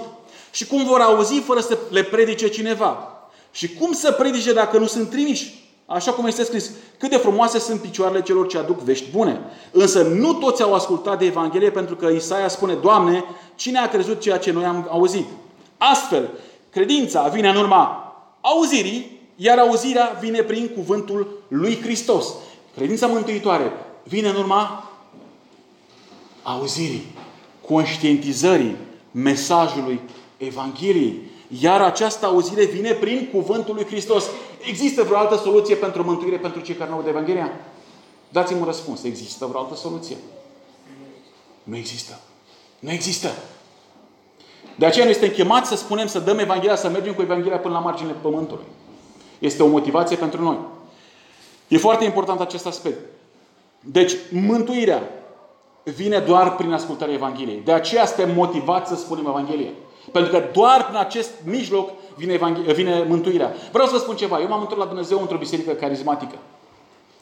Și cum vor auzi fără să le predice cineva? Și cum să predice dacă nu sunt trimiși? Așa cum este scris, cât de frumoase sunt picioarele celor ce aduc vești bune. Însă nu toți au ascultat de Evanghelie pentru că Isaia spune, Doamne, cine a crezut ceea ce noi am auzit? Astfel, credința vine în urma auzirii, iar auzirea vine prin cuvântul lui Hristos. Credința mântuitoare vine în urma auzirii, conștientizării mesajului Evangheliei. Iar această auzire vine prin cuvântul lui Hristos. Există vreo altă soluție pentru mântuire pentru cei care nu aud Evanghelia? Dați-mi un răspuns. Există vreo altă soluție? Nu există. Nu există. De aceea noi suntem chemați să spunem, să dăm Evanghelia, să mergem cu Evanghelia până la marginile pământului. Este o motivație pentru noi. E foarte important acest aspect. Deci, mântuirea vine doar prin ascultarea Evangheliei. De aceea suntem motivați să spunem Evanghelia. Pentru că doar prin acest mijloc vine, Evanghelia, vine mântuirea. Vreau să vă spun ceva. Eu m-am întors la Dumnezeu într-o biserică carismatică.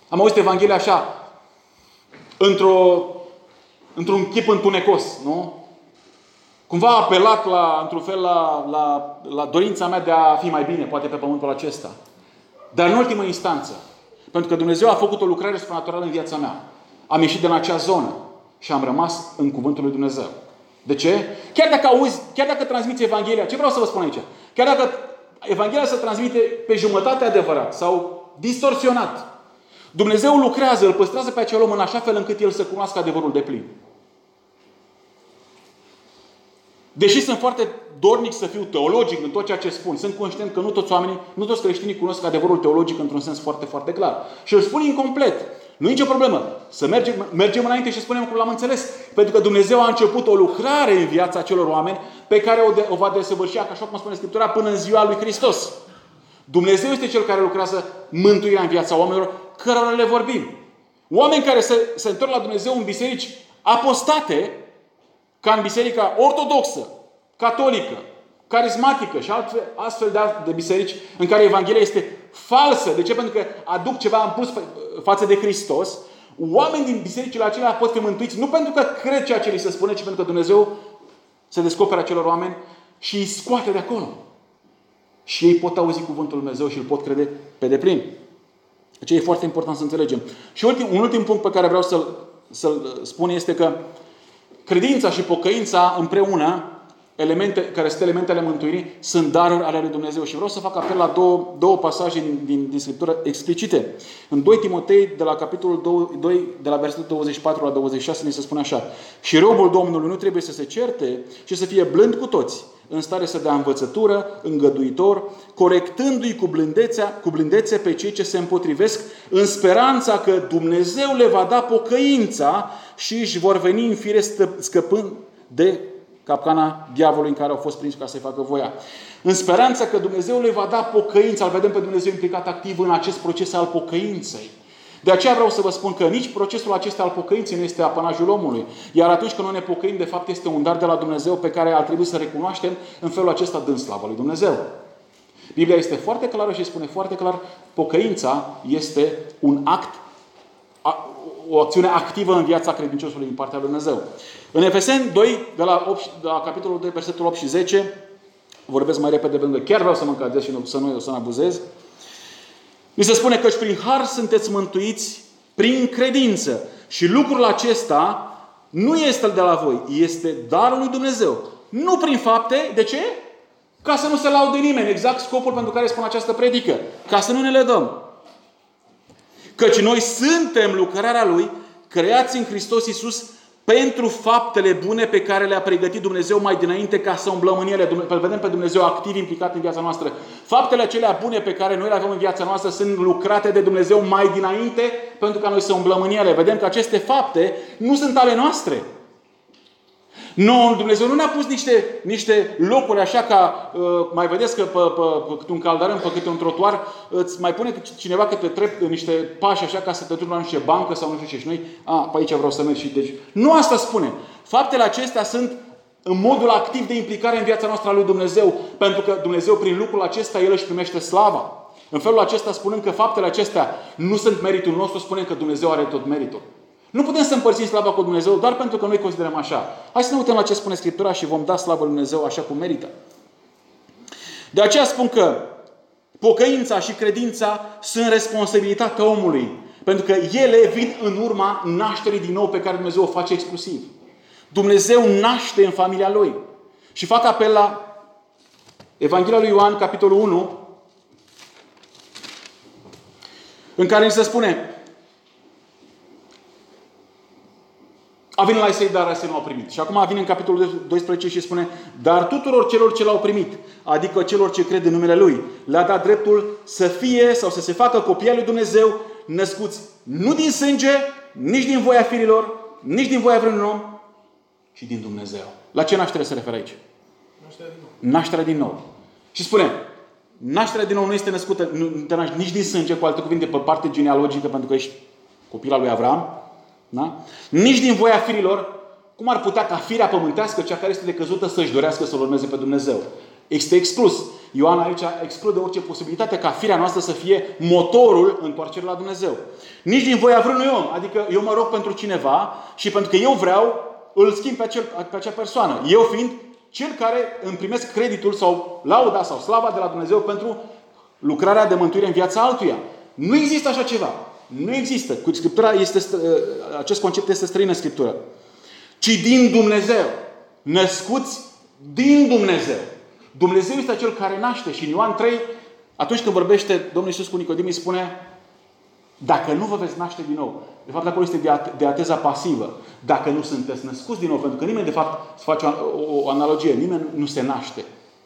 Am auzit Evanghelia așa, într-o, într-un chip întunecos, nu? Cumva a apelat la, într-un fel la, la, la dorința mea de a fi mai bine, poate pe pământul acesta. Dar în ultimă instanță, pentru că Dumnezeu a făcut o lucrare supranaturală în viața mea, am ieșit din acea zonă și am rămas în Cuvântul lui Dumnezeu. De ce? Chiar dacă auzi, chiar dacă transmiți Evanghelia, ce vreau să vă spun aici? Chiar dacă Evanghelia se transmite pe jumătate adevărat sau distorsionat, Dumnezeu lucrează, îl păstrează pe acel om în așa fel încât el să cunoască adevărul de plin. Deși sunt foarte dornic să fiu teologic în tot ceea ce spun, sunt conștient că nu toți oamenii, nu toți creștinii cunosc adevărul teologic într-un sens foarte, foarte clar. Și îl spun incomplet. Nu e nicio problemă. Să mergem, mergem înainte și spunem cum l-am înțeles. Pentru că Dumnezeu a început o lucrare în viața acelor oameni pe care o, de, o va desăvârși, așa cum spune Scriptura, până în ziua lui Hristos. Dumnezeu este Cel care lucrează mântuirea în viața oamenilor, cărora le vorbim. Oameni care se, se întorc la Dumnezeu în biserici apostate, ca în biserica ortodoxă, catolică, carismatică și altfel, astfel de, de biserici în care Evanghelia este falsă. De ce? Pentru că aduc ceva în plus față de Hristos. Oameni din bisericile acelea pot fi mântuiți nu pentru că cred ceea ce li se spune, ci pentru că Dumnezeu se descoperă acelor oameni și îi scoate de acolo. Și ei pot auzi cuvântul Lui Dumnezeu și îl pot crede pe deplin. Ce e foarte important să înțelegem. Și ultim, un ultim punct pe care vreau să-l, să-l spun este că credința și pocăința împreună elemente, care sunt elementele mântuirii, sunt daruri ale lui Dumnezeu. Și vreau să fac apel la două, două pasaje din, din, din Scriptură explicite. În 2 Timotei, de la capitolul 2, 2, de la versetul 24 la 26, ni se spune așa. Și robul Domnului nu trebuie să se certe, ci să fie blând cu toți, în stare să dea învățătură, îngăduitor, corectându-i cu, blândețea, cu blândețe pe cei ce se împotrivesc, în speranța că Dumnezeu le va da pocăința și își vor veni în fire scăpând de capcana diavolului în care au fost prinși ca să-i facă voia. În speranța că Dumnezeu le va da pocăință, îl vedem pe Dumnezeu implicat activ în acest proces al pocăinței. De aceea vreau să vă spun că nici procesul acesta al pocăinței nu este apanajul omului. Iar atunci când noi ne pocăim, de fapt este un dar de la Dumnezeu pe care ar trebui să recunoaștem în felul acesta dând slavă lui Dumnezeu. Biblia este foarte clară și spune foarte clar, pocăința este un act, o acțiune activă în viața credinciosului din partea lui Dumnezeu. În Efeseni 2, de la, 8, de la capitolul 2, versetul 8 și 10, vorbesc mai repede pentru că chiar vreau să mă încadrez și să nu, să nu abuzez. Mi se spune că prin har sunteți mântuiți prin credință. Și lucrul acesta nu este de la voi, este darul lui Dumnezeu. Nu prin fapte, de ce? Ca să nu se laude nimeni. Exact scopul pentru care spun această predică. Ca să nu ne le dăm. Căci noi suntem lucrarea Lui, creați în Hristos Iisus pentru faptele bune pe care le-a pregătit Dumnezeu mai dinainte ca să umblăm în ele. Îl vedem pe Dumnezeu activ implicat în viața noastră. Faptele acelea bune pe care noi le avem în viața noastră sunt lucrate de Dumnezeu mai dinainte pentru ca noi să umblăm în ele. Vedem că aceste fapte nu sunt ale noastre. Nu, Dumnezeu nu ne-a pus niște, niște locuri așa ca, uh, mai vedeți că pe, pe, pe câte un caldarâm, pe câte un trotuar, îți mai pune cineva câte trep, niște pași așa ca să te duci la niște bancă sau nu știu ce. Și noi, a, pe aici vreau să merg și deci. Nu asta spune. Faptele acestea sunt în modul activ de implicare în viața noastră a lui Dumnezeu. Pentru că Dumnezeu, prin lucrul acesta, El își primește slava. În felul acesta, spunând că faptele acestea nu sunt meritul nostru, spunem că Dumnezeu are tot meritul. Nu putem să împărțim slava cu Dumnezeu doar pentru că noi considerăm așa. Hai să ne uităm la ce spune Scriptura și vom da slavă lui Dumnezeu așa cum merită. De aceea spun că pocăința și credința sunt responsabilitatea omului. Pentru că ele vin în urma nașterii din nou pe care Dumnezeu o face exclusiv. Dumnezeu naște în familia Lui. Și fac apel la Evanghelia lui Ioan, capitolul 1, în care ni se spune A venit la Isai, dar Isai nu au primit. Și acum vine în capitolul 12 și spune, dar tuturor celor ce l-au primit, adică celor ce cred în numele Lui, le-a dat dreptul să fie sau să se facă copii lui Dumnezeu, născuți nu din sânge, nici din voia firilor, nici din voia vreunui om, ci din Dumnezeu. La ce naștere se referă aici? Nașterea din nou. Nașterea din nou. Și spune, nașterea din nou nu este născută nu te naști nici din sânge, cu alte cuvinte, pe parte genealogică, pentru că ești copila lui Avram, da? Nici din voia firilor, cum ar putea ca firea pământească, cea care este decăzută, să-și dorească să-L urmeze pe Dumnezeu? Este exclus. Ioan aici exclude orice posibilitate ca firea noastră să fie motorul întoarcerii la Dumnezeu. Nici din voia vreunui om. Adică eu mă rog pentru cineva și pentru că eu vreau, îl schimb pe, acel, pe acea persoană. Eu fiind cel care îmi primesc creditul sau lauda sau slava de la Dumnezeu pentru lucrarea de mântuire în viața altuia. Nu există așa ceva. Nu există. Cu Scriptura este, ă, acest concept este străin în Scriptură. Ci din Dumnezeu. născuți din Dumnezeu. Dumnezeu este acel care naște. Și în Ioan 3, atunci când vorbește Domnul Iisus cu Nicodim, îi spune dacă nu vă veți naște din nou. De fapt, acolo este de ateza pasivă. Dacă nu sunteți născuți din nou, pentru că nimeni, de fapt, să face o, o analogie, nimeni nu se naște.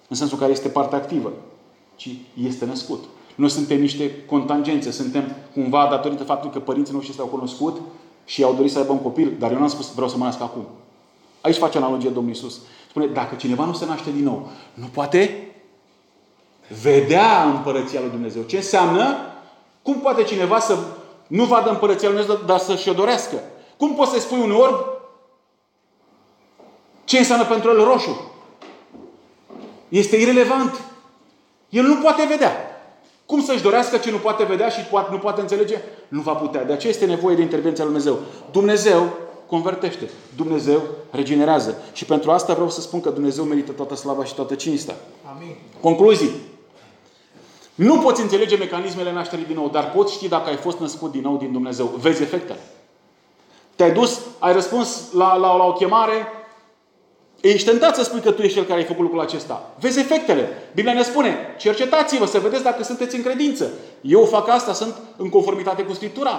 În sensul care este parte activă. Ci este născut. Noi suntem niște contangențe. Suntem cumva datorită faptului că părinții noștri s-au cunoscut și au dorit să aibă un copil, dar eu n-am spus vreau să mă nasc acum. Aici face analogie Domnul Iisus. Spune, dacă cineva nu se naște din nou, nu poate vedea împărăția lui Dumnezeu. Ce înseamnă? Cum poate cineva să nu vadă împărăția lui Dumnezeu, dar să și-o dorească? Cum poți să spui un orb ce înseamnă pentru el roșu? Este irelevant. El nu poate vedea. Cum să-și dorească ce nu poate vedea și nu poate înțelege? Nu va putea. De aceea este nevoie de intervenția lui Dumnezeu. Dumnezeu convertește. Dumnezeu regenerează. Și pentru asta vreau să spun că Dumnezeu merită toată slava și toată cinstea. Amin. Concluzii. Nu poți înțelege mecanismele nașterii din nou, dar poți ști dacă ai fost născut din nou din Dumnezeu. Vezi efectele. Te-ai dus, ai răspuns la, la, la o chemare, Ești tentat să spui că tu ești cel care ai făcut lucrul acesta. Vezi efectele. Biblia ne spune, cercetați-vă să vedeți dacă sunteți în credință. Eu fac asta, sunt în conformitate cu Scriptura.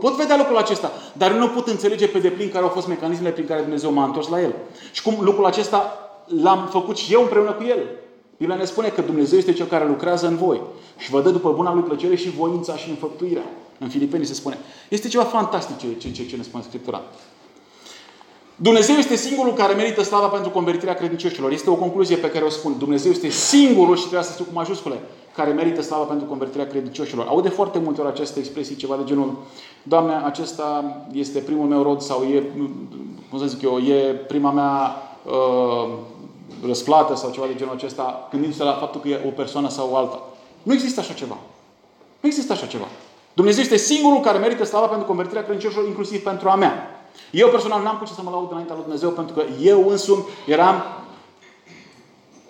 Pot vedea lucrul acesta, dar nu pot înțelege pe deplin care au fost mecanismele prin care Dumnezeu m-a întors la El. Și cum lucrul acesta l-am făcut și eu împreună cu El. Biblia ne spune că Dumnezeu este Cel care lucrează în voi și vă dă după buna lui plăcere și voința și înfăptuirea. În Filipeni se spune. Este ceva fantastic ce, ce, ce, ce ne spune Scriptura. Dumnezeu este singurul care merită slava pentru convertirea credincioșilor. Este o concluzie pe care o spun. Dumnezeu este singurul, și trebuie să scriu cu majuscule, care merită slava pentru convertirea credincioșilor. Aude foarte multe ori aceste expresii, ceva de genul Doamne, acesta este primul meu rod sau e, cum să zic eu, e prima mea uh, răsplată sau ceva de genul acesta, gândindu-se la faptul că e o persoană sau alta. Nu există așa ceva. Nu există așa ceva. Dumnezeu este singurul care merită slava pentru convertirea credincioșilor, inclusiv pentru a mea. Eu personal n-am cu ce să mă laud înaintea lui Dumnezeu pentru că eu însumi eram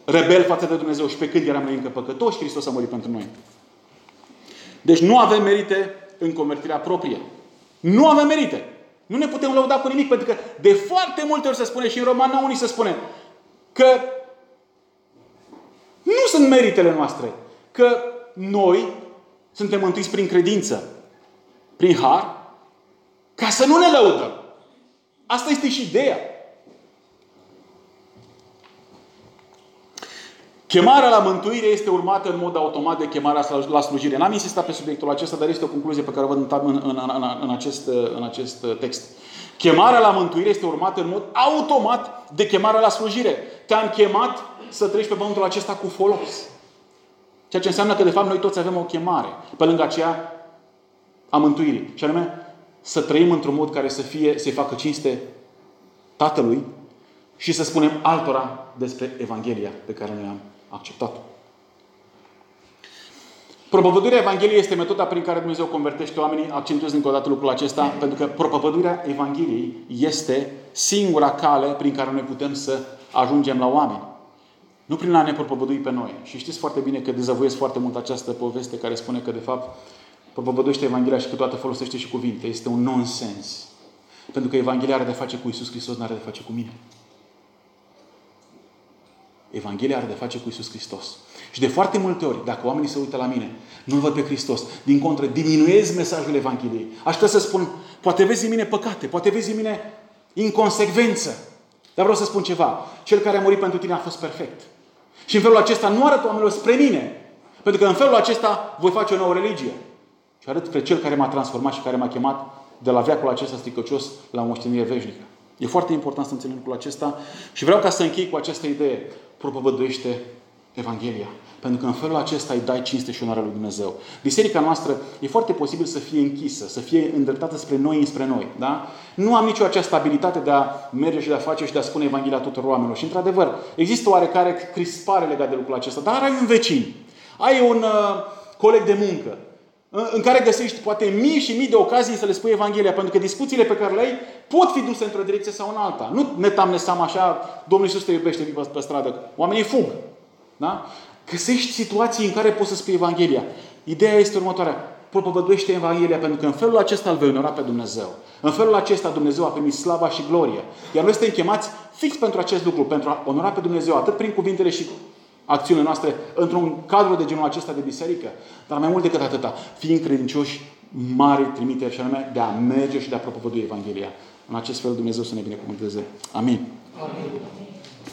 rebel față de Dumnezeu și pe când eram noi încă păcătoși, Hristos a murit pentru noi. Deci nu avem merite în convertirea proprie. Nu avem merite. Nu ne putem lăuda cu nimic, pentru că de foarte multe ori se spune și în Romana unii se spune că nu sunt meritele noastre. Că noi suntem mântuiți prin credință, prin har, ca să nu ne lăudăm. Asta este și ideea. Chemarea la mântuire este urmată în mod automat de chemarea la slujire. N-am insistat pe subiectul acesta, dar este o concluzie pe care o văd în, în, în, în, acest, în acest text. Chemarea la mântuire este urmată în mod automat de chemarea la slujire. Te-am chemat să treci pe pământul acesta cu folos. Ceea ce înseamnă că, de fapt, noi toți avem o chemare. Pe lângă aceea a mântuirii. Și anume, să trăim într-un mod care să fie, să facă cinste Tatălui și să spunem altora despre Evanghelia pe care noi am acceptat-o. Propovăduirea Evangheliei este metoda prin care Dumnezeu convertește oamenii. Accentuez încă o dată lucrul acesta, pentru că propovăduirea Evangheliei este singura cale prin care noi putem să ajungem la oameni. Nu prin a ne propovădui pe noi. Și știți foarte bine că dezăvuiesc foarte mult această poveste care spune că, de fapt, propovăduiește Evanghelia și câteodată folosește și cuvinte. Este un nonsens. Pentru că Evanghelia are de face cu Isus Hristos, nu are de face cu mine. Evanghelia are de face cu Isus Hristos. Și de foarte multe ori, dacă oamenii se uită la mine, nu-L văd pe Hristos. Din contră, diminuez mesajul Evangheliei. Aș putea să spun, poate vezi în mine păcate, poate vezi în mine inconsecvență. Dar vreau să spun ceva. Cel care a murit pentru tine a fost perfect. Și în felul acesta nu arăt oamenilor spre mine. Pentru că în felul acesta voi face o nouă religie. Și arăt pe Cel care m-a transformat și care m-a chemat de la veacul acesta stricăcios la o moștenire veșnică. E foarte important să înțelegem lucrul acesta și vreau ca să închei cu această idee. Propovăduiește Evanghelia. Pentru că în felul acesta îi dai cinste și onoare lui Dumnezeu. Biserica noastră e foarte posibil să fie închisă, să fie îndreptată spre noi, înspre noi. Da? Nu am nicio această abilitate de a merge și de a face și de a spune Evanghelia tuturor oamenilor. Și într-adevăr, există oarecare crispare legat de lucrul acesta. Dar ai un vecin, ai un uh, coleg de muncă, în care găsești poate mii și mii de ocazii să le spui Evanghelia, pentru că discuțiile pe care le ai pot fi duse într-o direcție sau în alta. Nu ne tam ne seama așa, Domnul Iisus te iubește, vii pe, pe stradă. Oamenii fug. Da? Găsești situații în care poți să spui Evanghelia. Ideea este următoarea. propovăduiește Evanghelia, pentru că în felul acesta îl vei onora pe Dumnezeu. În felul acesta Dumnezeu a primit slava și glorie. Iar noi suntem chemați fix pentru acest lucru, pentru a onora pe Dumnezeu, atât prin cuvintele și acțiunile noastre, într-un cadru de genul acesta de biserică, dar mai mult decât atâta, fiind credincioși mari trimiteri și anume de a merge și de a propovădui Evanghelia. În acest fel Dumnezeu să ne binecuvânteze. Amin. Amin.